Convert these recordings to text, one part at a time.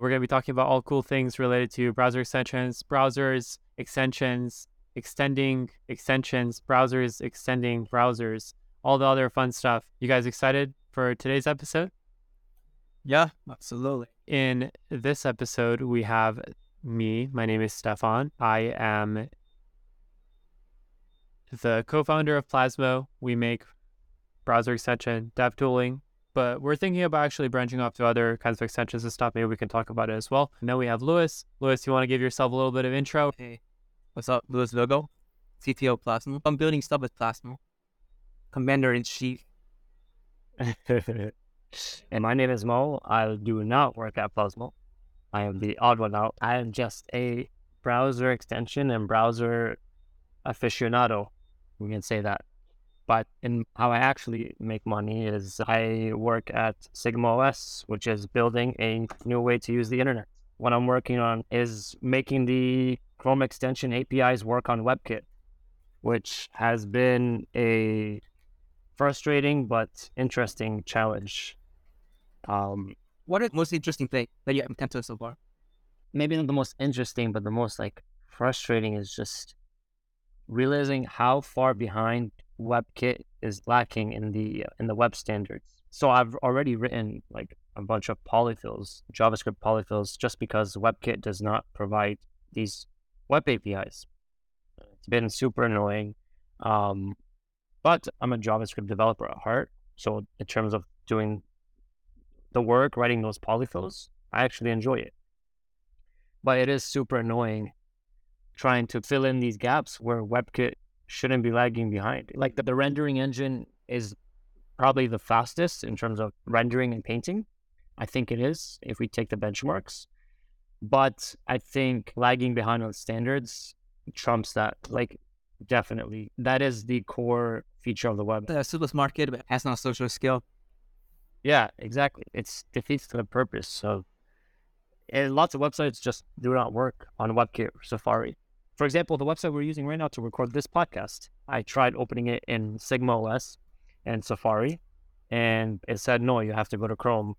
We're going to be talking about all cool things related to browser extensions, browsers, extensions, extending extensions, browsers, extending browsers, all the other fun stuff. You guys excited for today's episode? Yeah, absolutely. In this episode, we have me. My name is Stefan. I am the co founder of Plasmo. We make browser extension dev tooling, but we're thinking about actually branching off to other kinds of extensions and stuff. Maybe we can talk about it as well. And then we have Louis. Louis, you want to give yourself a little bit of intro? Hey, what's up? Louis Vilgo, CTO Plasmo. I'm building stuff with Plasmo, Commander in Chief. and my name is Moe. I do not work at Plasmo. I am the odd one out. I am just a browser extension and browser aficionado. We can say that. But in how I actually make money is I work at Sigma OS, which is building a new way to use the internet. What I'm working on is making the Chrome extension APIs work on WebKit, which has been a frustrating but interesting challenge. Um, what is the most interesting thing that you have encountered so far? Maybe not the most interesting, but the most like frustrating is just realizing how far behind WebKit is lacking in the in the web standards. So I've already written like a bunch of polyfills, JavaScript polyfills, just because WebKit does not provide these web APIs. It's been super annoying. Um, but I'm a JavaScript developer at heart. So in terms of doing the work, writing those polyfills, I actually enjoy it. But it is super annoying trying to fill in these gaps where WebKit shouldn't be lagging behind. Like the, the rendering engine is probably the fastest in terms of rendering and painting. I think it is if we take the benchmarks. But I think lagging behind on standards trumps that. Like definitely. That is the core feature of the web. The super market has no social skill. Yeah, exactly. It's defeats the purpose So, and lots of websites just do not work on WebKit or Safari. For example, the website we're using right now to record this podcast, I tried opening it in Sigma OS and Safari, and it said, no, you have to go to Chrome.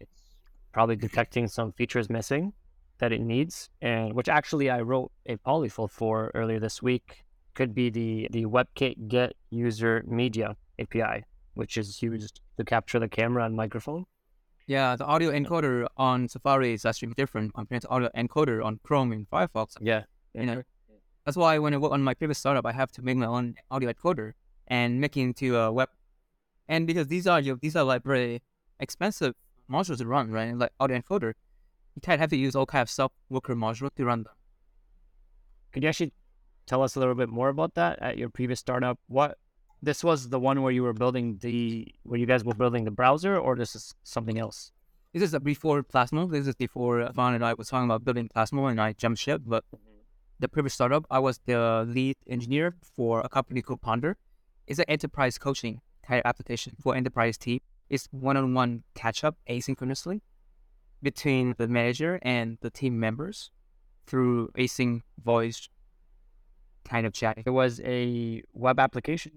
It's probably detecting some features missing that it needs, and which actually I wrote a polyfill for earlier this week. Could be the, the WebKit get user media API, which is used to capture the camera and microphone. Yeah, the audio encoder on Safari is actually different compared to audio encoder on Chrome and Firefox. Yeah. You know, that's why when I work on my previous startup, I have to make my own audio encoder and make it into a web. And because these are these are like very expensive modules to run, right? Like audio encoder, you kind of have to use all kind of sub worker module to run them. Could you actually tell us a little bit more about that at your previous startup? What this was the one where you were building the where you guys were building the browser, or this is something else? This is before Plasmo. This is before Van and I was talking about building Plasmo, and I jumped ship. But mm-hmm. The previous startup, I was the lead engineer for a company called Ponder. It's an enterprise coaching type application for enterprise team. It's one-on-one catch-up asynchronously between the manager and the team members through async voice kind of chat. It was a web application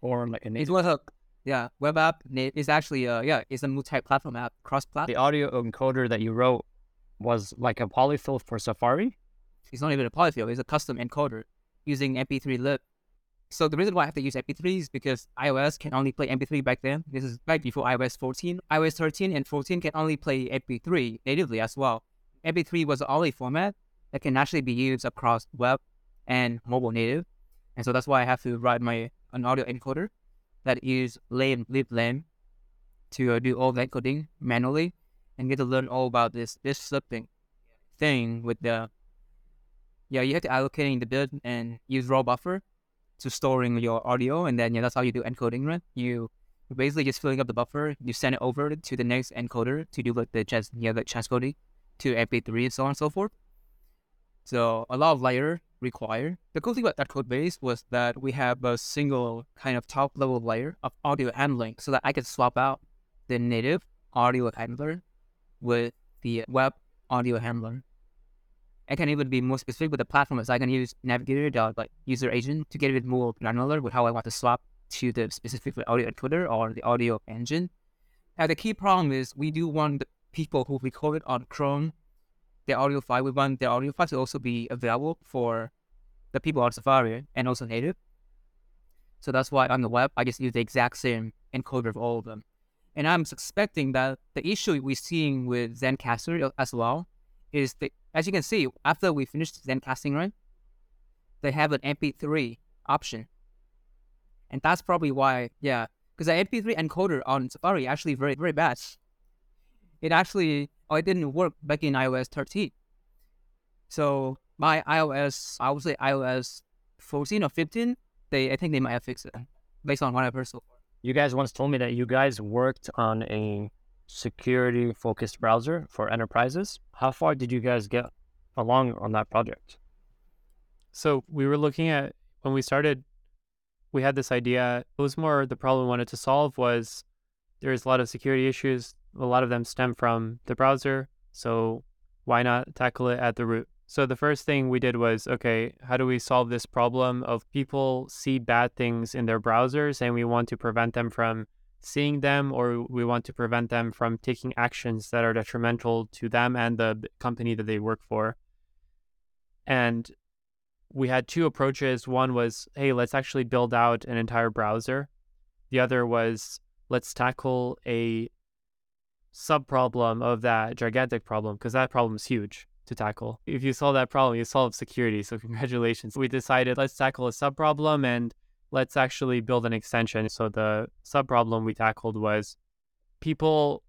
or like an. It was a yeah web app. It's actually a yeah it's a multi-platform app, cross-platform. The audio encoder that you wrote was like a polyfill for Safari. It's not even a polyfill, it's a custom encoder using MP3 lib. So the reason why I have to use MP3 is because iOS can only play MP3 back then. This is back before iOS 14. iOS 13 and 14 can only play MP3 natively as well. MP3 was the only format that can actually be used across web and mobile native. And so that's why I have to write my an audio encoder that use lame liblame to uh, do all the encoding manually and get to learn all about this this flipping thing with the yeah, you have to allocate in the build and use raw buffer to storing your audio, and then yeah, that's how you do encoding, right? You basically just filling up the buffer, you send it over to the next encoder to do like the trans yeah, the transcoding to MP3 and so on and so forth. So a lot of layer required. The cool thing about that code base was that we have a single kind of top level layer of audio handling so that I could swap out the native audio handler with the web audio handler. I can even be more specific with the platform as I can use navigator like user agent to get a bit more granular with how I want to swap to the specific audio encoder or the audio engine. Now the key problem is we do want the people who recorded on Chrome, their audio file, we want their audio file to also be available for the people on Safari and also native. So that's why on the web, I just use the exact same encoder for all of them. And I'm suspecting that the issue we're seeing with Zencastr as well is that, as you can see, after we finished Zencastr run, they have an MP3 option. And that's probably why, yeah, because the MP3 encoder on Safari actually very, very bad. It actually, oh, it didn't work back in iOS 13. So my iOS, I would say iOS 14 or 15, they I think they might have fixed it based on what I've heard so far. You guys once told me that you guys worked on a security focused browser for enterprises. How far did you guys get along on that project? So we were looking at when we started, we had this idea. It was more the problem we wanted to solve was there's a lot of security issues. A lot of them stem from the browser. So why not tackle it at the root? So the first thing we did was, okay, how do we solve this problem of people see bad things in their browsers and we want to prevent them from seeing them or we want to prevent them from taking actions that are detrimental to them and the company that they work for. And we had two approaches. One was, hey, let's actually build out an entire browser. The other was, let's tackle a sub problem of that gigantic problem because that problem is huge to tackle. If you solve that problem, you solve security. So congratulations. We decided let's tackle a sub problem and let's actually build an extension. So the sub problem we tackled was people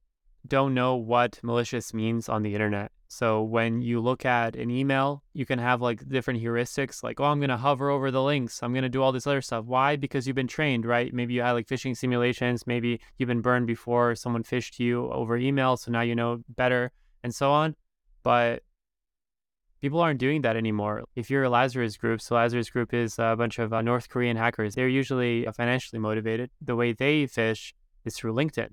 don't know what malicious means on the internet. So when you look at an email, you can have like different heuristics like, oh, I'm going to hover over the links. I'm going to do all this other stuff. Why? Because you've been trained, right? Maybe you had like phishing simulations. Maybe you've been burned before someone phished you over email. So now you know better and so on. But people aren't doing that anymore. If you're a Lazarus group, so Lazarus group is a bunch of uh, North Korean hackers. They're usually uh, financially motivated. The way they phish is through LinkedIn.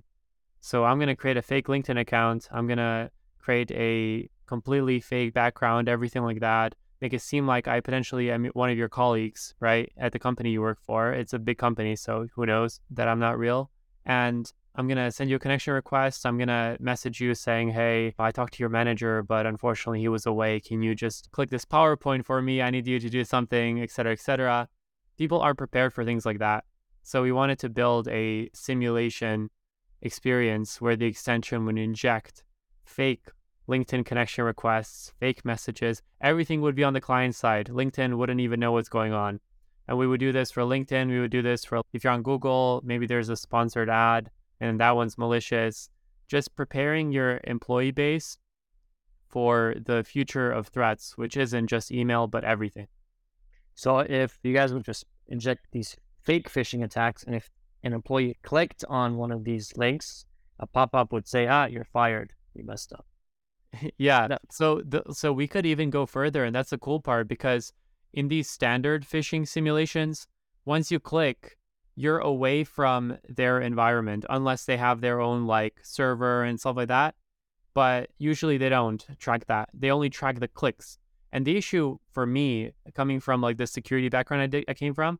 So I'm going to create a fake LinkedIn account. I'm going to create a completely fake background, everything like that. Make it seem like I potentially am one of your colleagues, right, at the company you work for. It's a big company, so who knows that I'm not real. And I'm going to send you a connection request. I'm going to message you saying, hey, I talked to your manager, but unfortunately he was away. Can you just click this PowerPoint for me? I need you to do something, et cetera, et cetera. People aren't prepared for things like that. So we wanted to build a simulation experience where the extension would inject fake LinkedIn connection requests, fake messages. Everything would be on the client side. LinkedIn wouldn't even know what's going on. And we would do this for LinkedIn. We would do this for if you're on Google, maybe there's a sponsored ad and that one's malicious. Just preparing your employee base for the future of threats, which isn't just email, but everything. So if you guys would just inject these fake phishing attacks, and if an employee clicked on one of these links, a pop up would say, ah, you're fired. You messed up. yeah. So the, so we could even go further, and that's the cool part because in these standard phishing simulations, once you click, you're away from their environment unless they have their own like server and stuff like that. But usually they don't track that. They only track the clicks. And the issue for me, coming from like the security background I, did, I came from,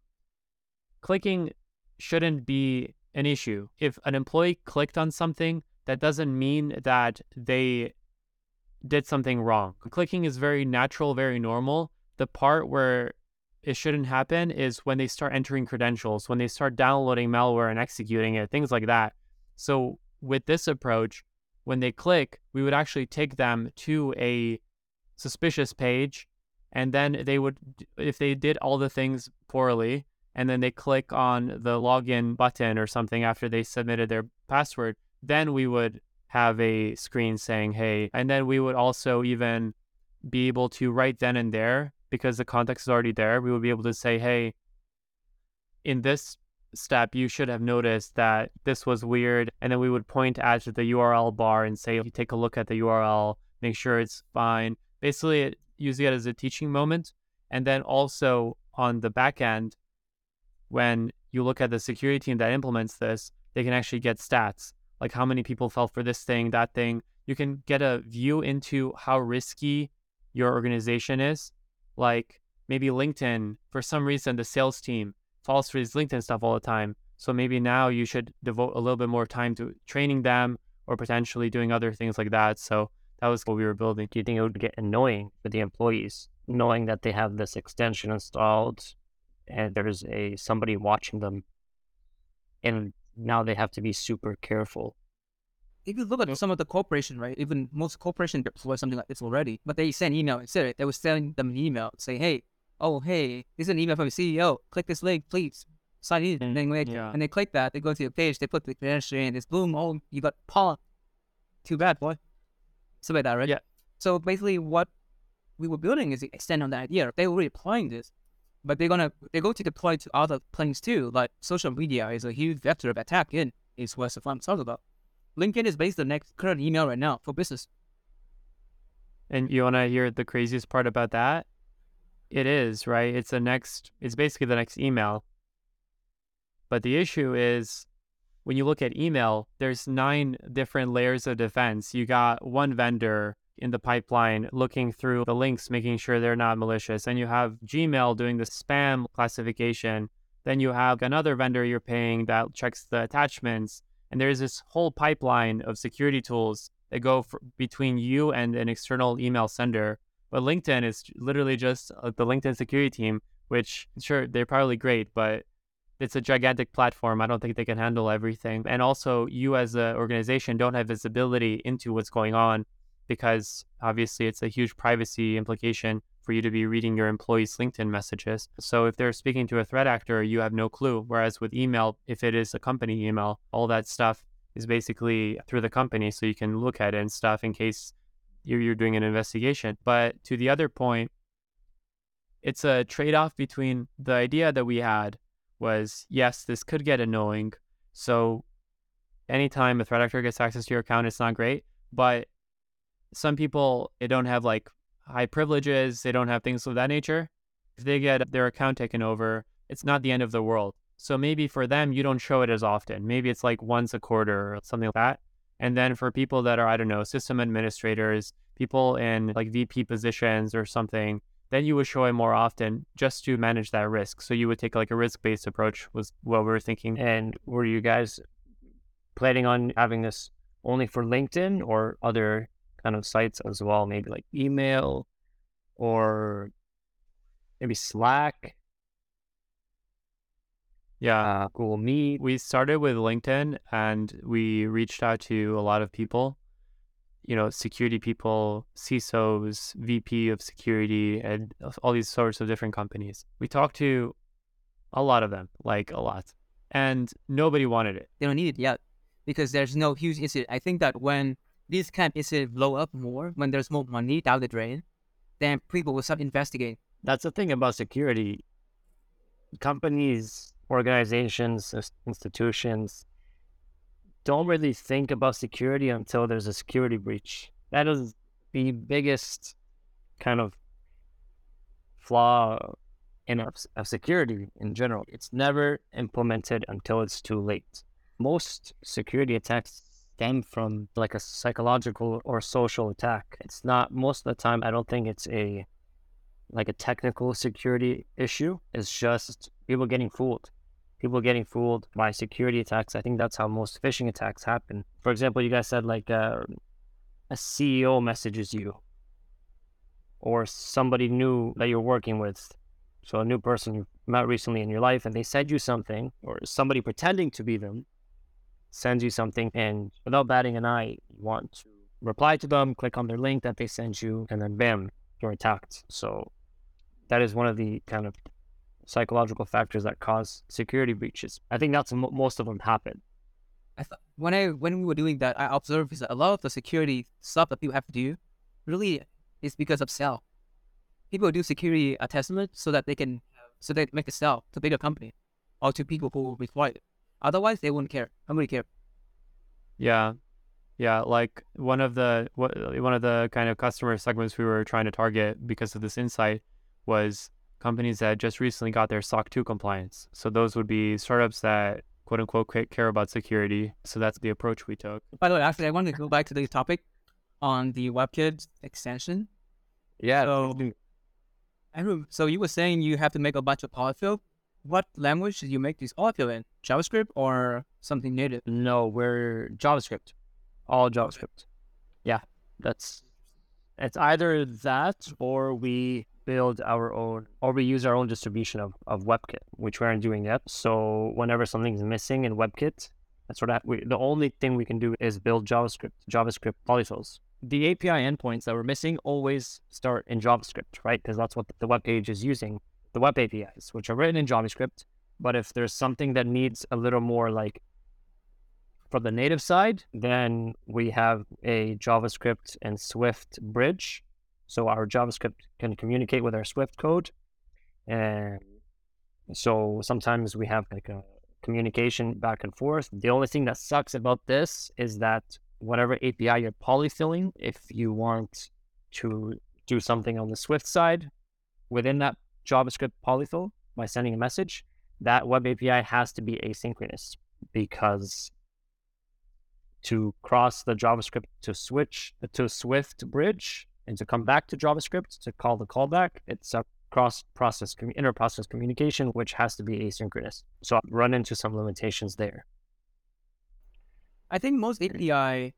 clicking shouldn't be an issue. If an employee clicked on something, that doesn't mean that they did something wrong. Clicking is very natural, very normal. The part where it shouldn't happen is when they start entering credentials, when they start downloading malware and executing it, things like that. So with this approach, when they click, we would actually take them to a suspicious page. And then they would, if they did all the things poorly, and then they click on the login button or something after they submitted their password, then we would have a screen saying, hey, and then we would also even be able to right then and there because the context is already there, we would be able to say, hey, in this step, you should have noticed that this was weird. And then we would point at the URL bar and say, you take a look at the URL, make sure it's fine. Basically, it, using it as a teaching moment. And then also on the back end, when you look at the security team that implements this, they can actually get stats like how many people fell for this thing, that thing. You can get a view into how risky your organization is like maybe LinkedIn, for some reason, the sales team falls for this LinkedIn stuff all the time. So maybe now you should devote a little bit more time to training them or potentially doing other things like that. So that was what we were building. Do you think it would get annoying for the employees knowing that they have this extension installed and there's a somebody watching them and now they have to be super careful? If you look at some of the corporation, right? Even most corporation deploy something like this already, but they send email instead. They were sending them an email, say, "Hey, oh hey, this is an email from the CEO. Click this link, please sign in." And then they, Yeah. and they click that, they go to the page, they put the credential in, it's boom, oh, you got pawn. Too bad, boy. Something like that, right? Yeah. So basically, what we were building is extend on that idea. They were already applying this, but they're gonna they're going to deploy to other planes too. Like social media is a huge vector of attack in is what I'm talking about. LinkedIn is basically the next current email right now for business. And you want to hear the craziest part about that? It is, right? It's the next, it's basically the next email. But the issue is when you look at email, there's nine different layers of defense. You got one vendor in the pipeline looking through the links, making sure they're not malicious. And you have Gmail doing the spam classification. Then you have another vendor you're paying that checks the attachments. And there's this whole pipeline of security tools that go for, between you and an external email sender. But LinkedIn is literally just uh, the LinkedIn security team, which sure they're probably great, but it's a gigantic platform. I don't think they can handle everything. And also, you as an organization don't have visibility into what's going on because obviously it's a huge privacy implication for you to be reading your employees' LinkedIn messages. So if they're speaking to a threat actor, you have no clue. Whereas with email, if it is a company email, all that stuff is basically through the company, so you can look at it and stuff in case you're, doing an investigation. But to the other point, it's a trade off between the idea that we had was yes, this could get annoying. So anytime a threat actor gets access to your account, it's not great. But some people they don't have like high privileges, they don't have things of that nature. If they get their account taken over, it's not the end of the world. So maybe for them, you don't show it as often. Maybe it's like once a quarter or something like that. And then for people that are, I don't know, system administrators, people in like VP positions or something, then you would show it more often just to manage that risk. So you would take like a risk based approach, was what we were thinking. And were you guys planning on having this only for LinkedIn or other kind of sites as well? Maybe like email or maybe Slack, Yeah. uh, Google Meet. we started with LinkedIn and we reached out to a lot of people, you know, security people, CISOs, VP of security, and all these sorts of different companies. We talked to a lot of them, like a lot, and nobody wanted it. They don't need it yet because there's no huge incident. I think that when these kind of blow up more, when there's more money down the drain, then people will start investigating. That's the thing about security. Companies, organizations, institutions don't really think about security until there's a security breach. That is the biggest kind of flaw in of, of security in general. It's never implemented until it's too late. Most security attacks stem from like a psychological or social attack. It's not most of the time. I don't think it's a like a technical security issue. It's just people getting fooled. People getting fooled by security attacks. I think that's how most phishing attacks happen. For example, you guys said like uh, a CEO messages you, or somebody new that you're working with. So a new person you met recently in your life, and they said you something, or somebody pretending to be them sends you something, and without batting an eye, you want to reply to them, click on their link that they sent you, and then bam, you're attacked. So that is one of the kind of psychological factors that cause security breaches. I think that's mo- most of them happen. I thought when I when we were doing that, I observed is that a lot of the security stuff that people have to do really is because of sell. People do security attachment so that they can so they make a sell to bigger company or to people who require it. Otherwise, they wouldn't care. Nobody care. Yeah. Yeah, like one of the what one of the kind of customer segments we were trying to target because of this insight was companies that just recently got their SOC 2 compliance. So those would be startups that quote unquote care about security. So that's the approach we took. By the way, actually, I want to go back to the topic on the WebKit extension. Yeah. So, I remember, so you were saying you have to make a bunch of polyfill. What language did you make these polyfill in? JavaScript or something native? no, we're JavaScript. All JavaScript. Yeah, that's it's either that or we build our own or we use our own distribution of, of WebKit, which we aren't doing yet. So whenever something's missing in WebKit, that's what we, the only thing we can do is build JavaScript, JavaScript polyfills. The API endpoints that we're missing always start in JavaScript, right? Because that's what the web page is using, the web APIs, which are written in JavaScript. But if there's something that needs a little more like from the native side, then we have a JavaScript and Swift bridge. So our JavaScript can communicate with our Swift code. And so sometimes we have like a communication back and forth. The only thing that sucks about this is that whatever API you're polyfilling, if you want to do something on the Swift side within that JavaScript polyfill by sending a message, that web API has to be asynchronous because to cross the JavaScript to switch to Swift bridge and to come back to JavaScript to call the callback, it's a cross process inter process communication which has to be asynchronous. So I've run into some limitations there. I think most API,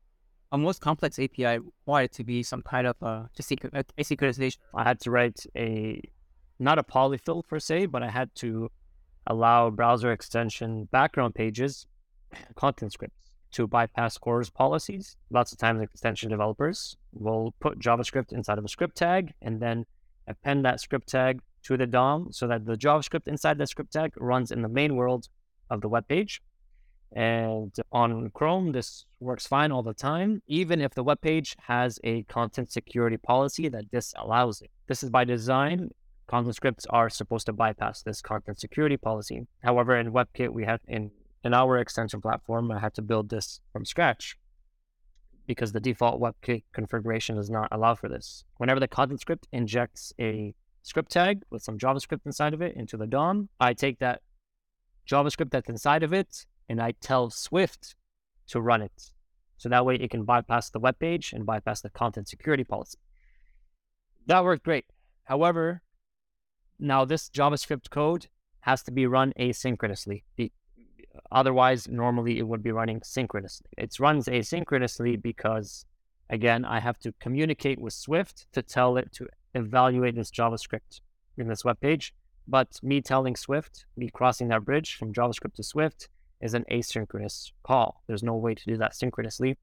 a most complex API, required to be some kind of uh, just asynchronization. I had to write a not a polyfill per se, but I had to allow browser extension background pages, content scripts to bypass CORS policies. Lots of times, extension developers will put JavaScript inside of a script tag and then append that script tag to the DOM so that the JavaScript inside that script tag runs in the main world of the web page. And on Chrome, this works fine all the time, even if the web page has a content security policy that disallows it. This is by design. Content scripts are supposed to bypass this content security policy. However, in WebKit, we have in in our extension platform, I had to build this from scratch because the default WebKit configuration does not allow for this. Whenever the content script injects a script tag with some JavaScript inside of it into the DOM, I take that JavaScript that's inside of it and I tell Swift to run it. So that way it can bypass the web page and bypass the content security policy. That worked great. However, now this JavaScript code has to be run asynchronously. Otherwise, normally it would be running synchronously. It runs asynchronously because, again, I have to communicate with Swift to tell it to evaluate this JavaScript in this web page. But me telling Swift, me crossing that bridge from JavaScript to Swift, is an asynchronous call. There's no way to do that synchronously.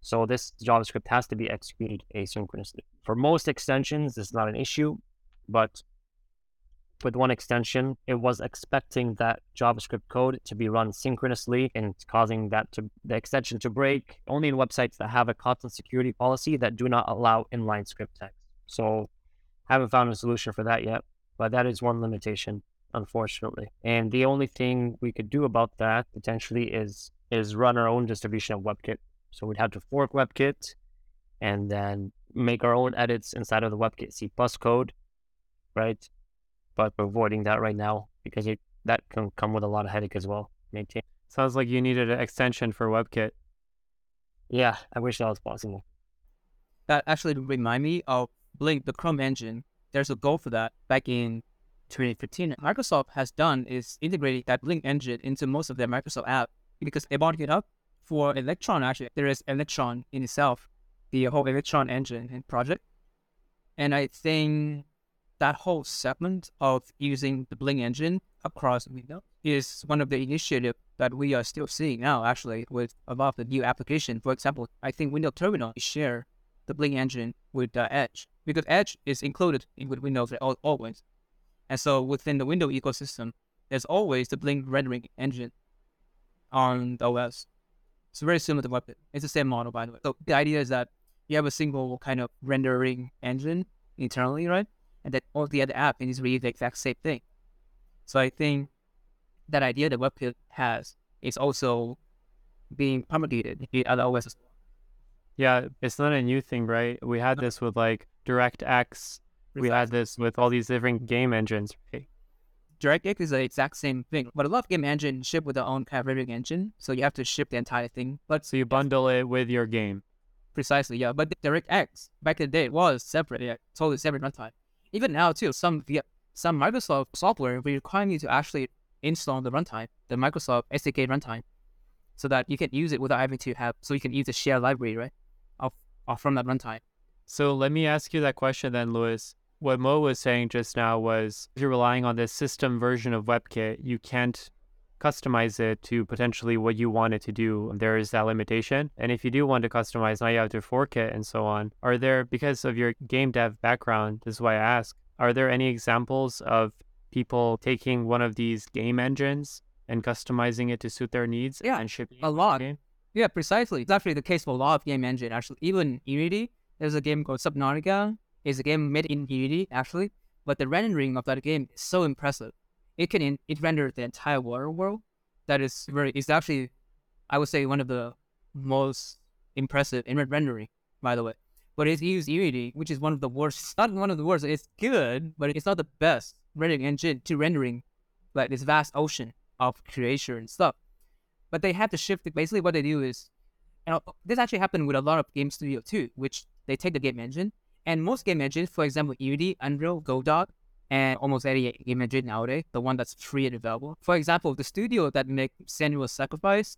So this JavaScript has to be executed asynchronously. For most extensions, this is not an issue, but with one extension, it was expecting that JavaScript code to be run synchronously and causing that to the extension to break only in websites that have a content security policy that do not allow inline script text. So haven't found a solution for that yet, but that is one limitation, unfortunately. And the only thing we could do about that potentially is is run our own distribution of WebKit. So we'd have to fork WebKit and then make our own edits inside of the WebKit C plus code, right? But we're avoiding that right now because it that can come with a lot of headache as well. Maintain. Sounds like you needed an extension for WebKit. Yeah, I wish that was possible. That actually remind me of Blink, the Chrome engine. There's a goal for that back in 2015. Microsoft has done is integrating that Blink engine into most of their Microsoft app because they bought it up for Electron. Actually, there is Electron in itself, the whole Electron engine and project. And I think that whole segment of using the Blink engine across Windows is one of the initiatives that we are still seeing now, actually, with a lot of the new application. For example, I think Windows Terminal share the Blink engine with uh, Edge because Edge is included in with Windows always. And so within the Windows ecosystem, there's always the Blink rendering engine on the OS. It's very similar to WebKit. It's the same model, by the way. So the idea is that you have a single kind of rendering engine internally, right? And that all the other app is really the exact same thing. So I think that idea that WebKit has is also being promulgated in other OS as well. Yeah, it's not a new thing, right? We had this with like DirectX. We had this with all these different game engines, right? DirectX is the exact same thing, but a lot of game engines ship with their own kind of rendering engine, so you have to ship the entire thing. But so you bundle it with your game. Precisely, yeah. But DirectX back in the day was separate, yeah, totally separate runtime even now too, some via some Microsoft software will require you to actually install the runtime, the Microsoft SDK runtime. so that you can use it without having to have, so you can use the shared library, right? Of, from that runtime. So let me ask you that question then, Louis. What Moe was saying just now was if you're relying on this system version of WebKit, you can't customize it to potentially what you want it to do. There is that limitation. And if you do want to customize, now you have to fork it and so on. Are there, because of your game dev background, this is why I ask, are there any examples of people taking one of these game engines and customizing it to suit their needs Yeah, and shipping a lot. Yeah, precisely. It's actually the case for a lot of game engine. Actually, even Unity, there's a game called Subnautica. It's a game made in Unity, actually, but the rendering of that game is so impressive. It can in, it render the entire water world. That is very. It's actually, I would say, one of the most impressive in rendering. By the way, but it's used Unity, which is one of the worst. Not one of the worst. It's good, but it's not the best rendering engine to rendering like this vast ocean of creation and stuff. But they have to shift. Basically, what they do is, and this actually happened with a lot of game studio too, which they take the game engine and most game engines, for example, Unity, Unreal, Godot, and almost any engine nowadays, the one that's free and available. For example, the studio that make Senua's Sacrifice,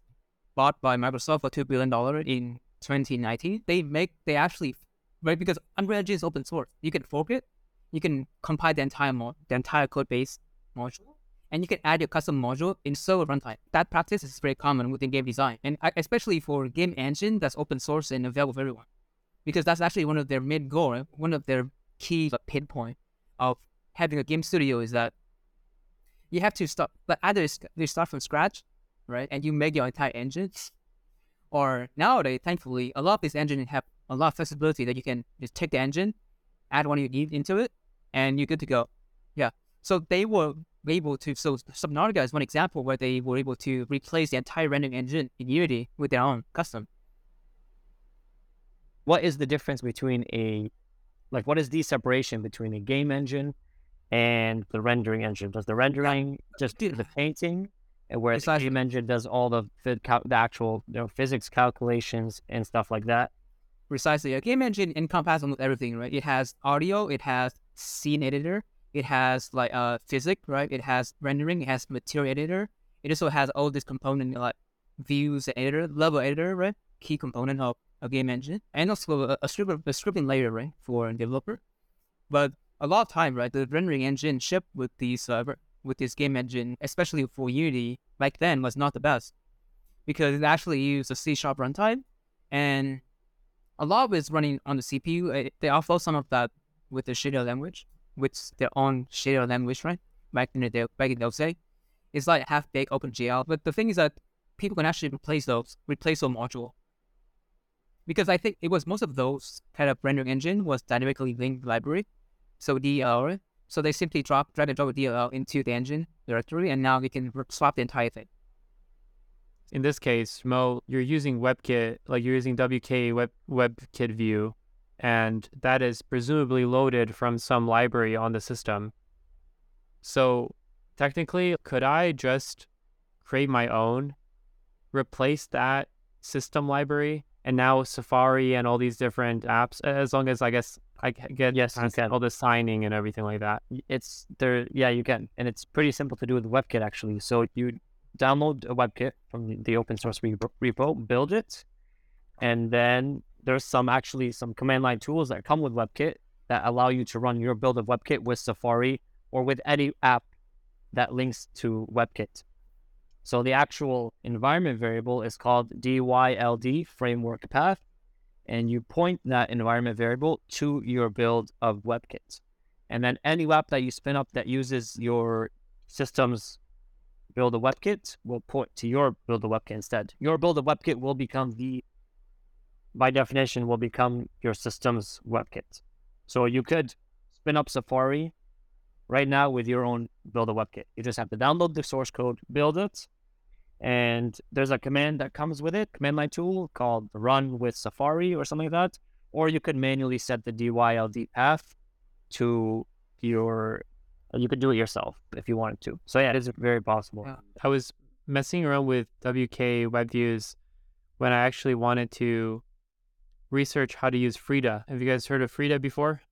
bought by Microsoft for two billion dollar in 2019, they make they actually right because Unreal Engine is open source. You can fork it, you can compile the entire mod, the entire code base module, and you can add your custom module in server runtime. That practice is very common within game design, and especially for game engine that's open source and available for everyone because that's actually one of their main goal, one of their key pinpoint of having a game studio is that you have to start, but either you start from scratch, right, and you make your entire engine, or nowadays, thankfully, a lot of these engines have a lot of flexibility that you can just take the engine, add one you need into it, and you're good to go. Yeah. So they were able to. So Subnautica is one example where they were able to replace the entire rendering engine in Unity with their own custom what is the difference between a like what is the separation between a game engine and the rendering engine? Does the rendering just do the painting, and whereas the game engine does all the the actual you know physics calculations and stuff like that? Precisely, a game engine encompasses almost everything, right? It has audio, it has scene editor, it has like uh physics, right? It has rendering, it has material editor. It also has all this component like views editor, level editor, right? Key component of a game engine and also a, a, script, a scripting layer, right, for a developer. But a lot of time, right, the rendering engine shipped with these uh, with this game engine, especially for Unity, back then was not the best because it actually used a C sharp runtime, and a lot of it's running on the CPU. They offload some of that with the shader language, with their own shader language, right? Back in the day, back in those days, it's like half baked OpenGL. But the thing is that people can actually replace those, replace those module because I think it was most of those kind of rendering engine was dynamically linked library, so DLL. So they simply drop drag and drop a DLL into the engine directory, and now you can swap the entire thing. In this case, Moe, you're using WebKit, like you're using WK Web WebKit View, and that is presumably loaded from some library on the system. So technically, could I just create my own, replace that system library, and now Safari and all these different apps, as long as I guess I get yes, you can. all the signing and everything like that. It's there, yeah, you can, and it's pretty simple to do with WebKit actually. So you download a WebKit from the open source repo, build it, and then there's some actually some command line tools that come with WebKit that allow you to run your build of WebKit with Safari or with any app that links to WebKit. So the actual environment variable is called DYLD framework path, and you point that environment variable to your build of WebKit. And then any app that you spin up that uses your system's build a WebKit will point to your build a WebKit instead. Your build a WebKit will become the, by definition, will become your system's WebKit. So you could spin up Safari right now with your own build a WebKit. You just have to download the source code, build it, and there's a command that comes with it, command line tool called run with Safari or something like that. Or you could manually set the DYLD path to your, you could do it yourself if you wanted to. So yeah, it is very possible. Yeah. I was messing around with WK web views when I actually wanted to research how to use Frida. Have you guys heard of Frida before?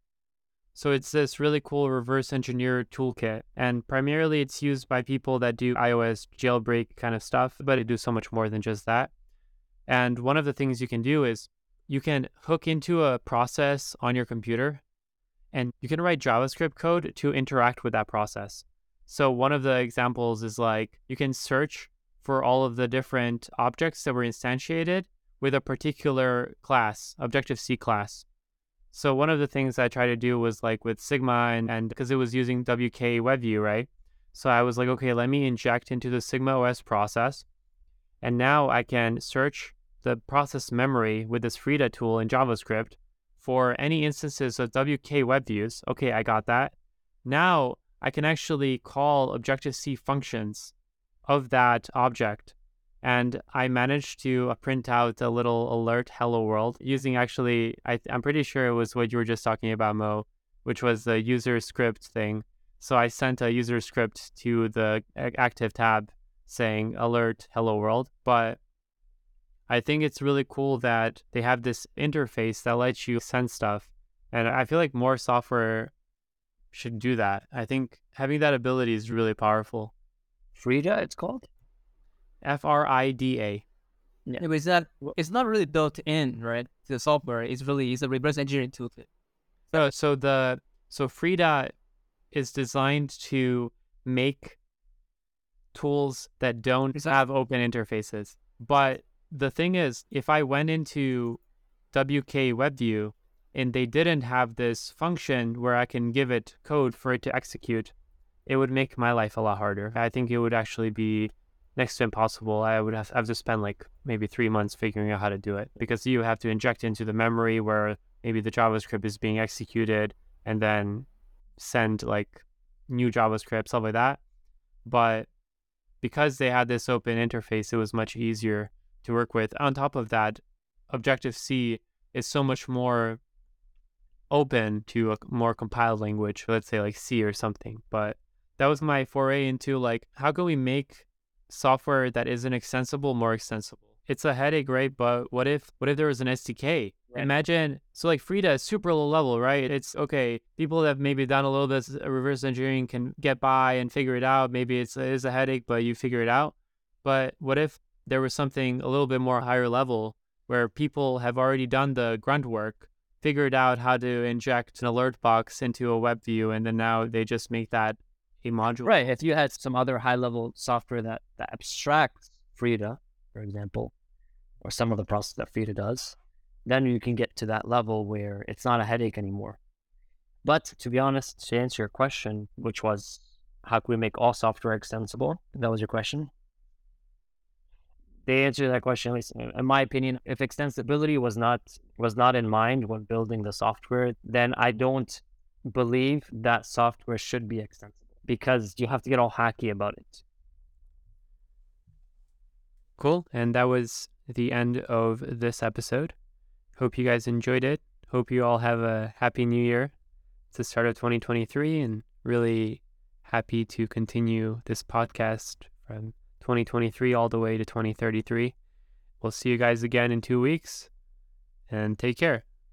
So it's this really cool reverse engineer toolkit. And primarily it's used by people that do iOS jailbreak kind of stuff, but it do so much more than just that. And one of the things you can do is you can hook into a process on your computer and you can write JavaScript code to interact with that process. So one of the examples is like you can search for all of the different objects that were instantiated with a particular class, Objective C class. So one of the things I tried to do was like with Sigma and because it was using WK WebView, right? So I was like, okay, let me inject into the Sigma OS process. And now I can search the process memory with this Frida tool in JavaScript for any instances of WK WebViews. Okay, I got that. Now I can actually call Objective-C functions of that object. And I managed to uh, print out a little alert hello world using actually, I, I'm pretty sure it was what you were just talking about, Moe, which was the user script thing. So I sent a user script to the active tab saying alert hello world. But I think it's really cool that they have this interface that lets you send stuff. And I feel like more software should do that. I think having that ability is really powerful. Frida, it's called? F R I D A. Yeah. yeah, but it's not it's not really built in, right? The software is really it's a reverse engineering toolkit. So so the so Frida is designed to make tools that don't have open interfaces. But the thing is, if I went into WK WebView and they didn't have this function where I can give it code for it to execute, it would make my life a lot harder. I think it would actually be next to impossible. I would have, have to spend like maybe three months figuring out how to do it because you have to inject into the memory where maybe the JavaScript is being executed and then send like new JavaScript, stuff like that. But because they had this open interface, it was much easier to work with. On top of that, Objective C is so much more open to a more compiled language, let's say like C or something. But that was my foray into like how can we make software that isn't extensible more extensible? It's a headache, right? But what if what if there was an SDK? Right. Imagine so like Frida is super low level, right? It's okay. People that have maybe done a little bit of reverse engineering can get by and figure it out. Maybe it's it is a headache, but you figure it out. But what if there was something a little bit more higher level where people have already done the grunt work, figured out how to inject an alert box into a web view, and then now they just make that a module. Right. If you had some other high level software that, that abstracts Frida, for example, or some of the process that Frida does, then you can get to that level where it's not a headache anymore. But to be honest, to answer your question, which was how can we make all software extensible? That was your question the answer to that question, at least in my opinion, if extensibility was not was not in mind when building the software, then I don't believe that software should be extensible because you have to get all hacky about it. Cool. And that was the end of this episode. Hope you guys enjoyed it. Hope you all have a happy new year. It's the start of 2023 and really happy to continue this podcast from 2023 all the way to 2033. We'll see you guys again in two weeks and take care.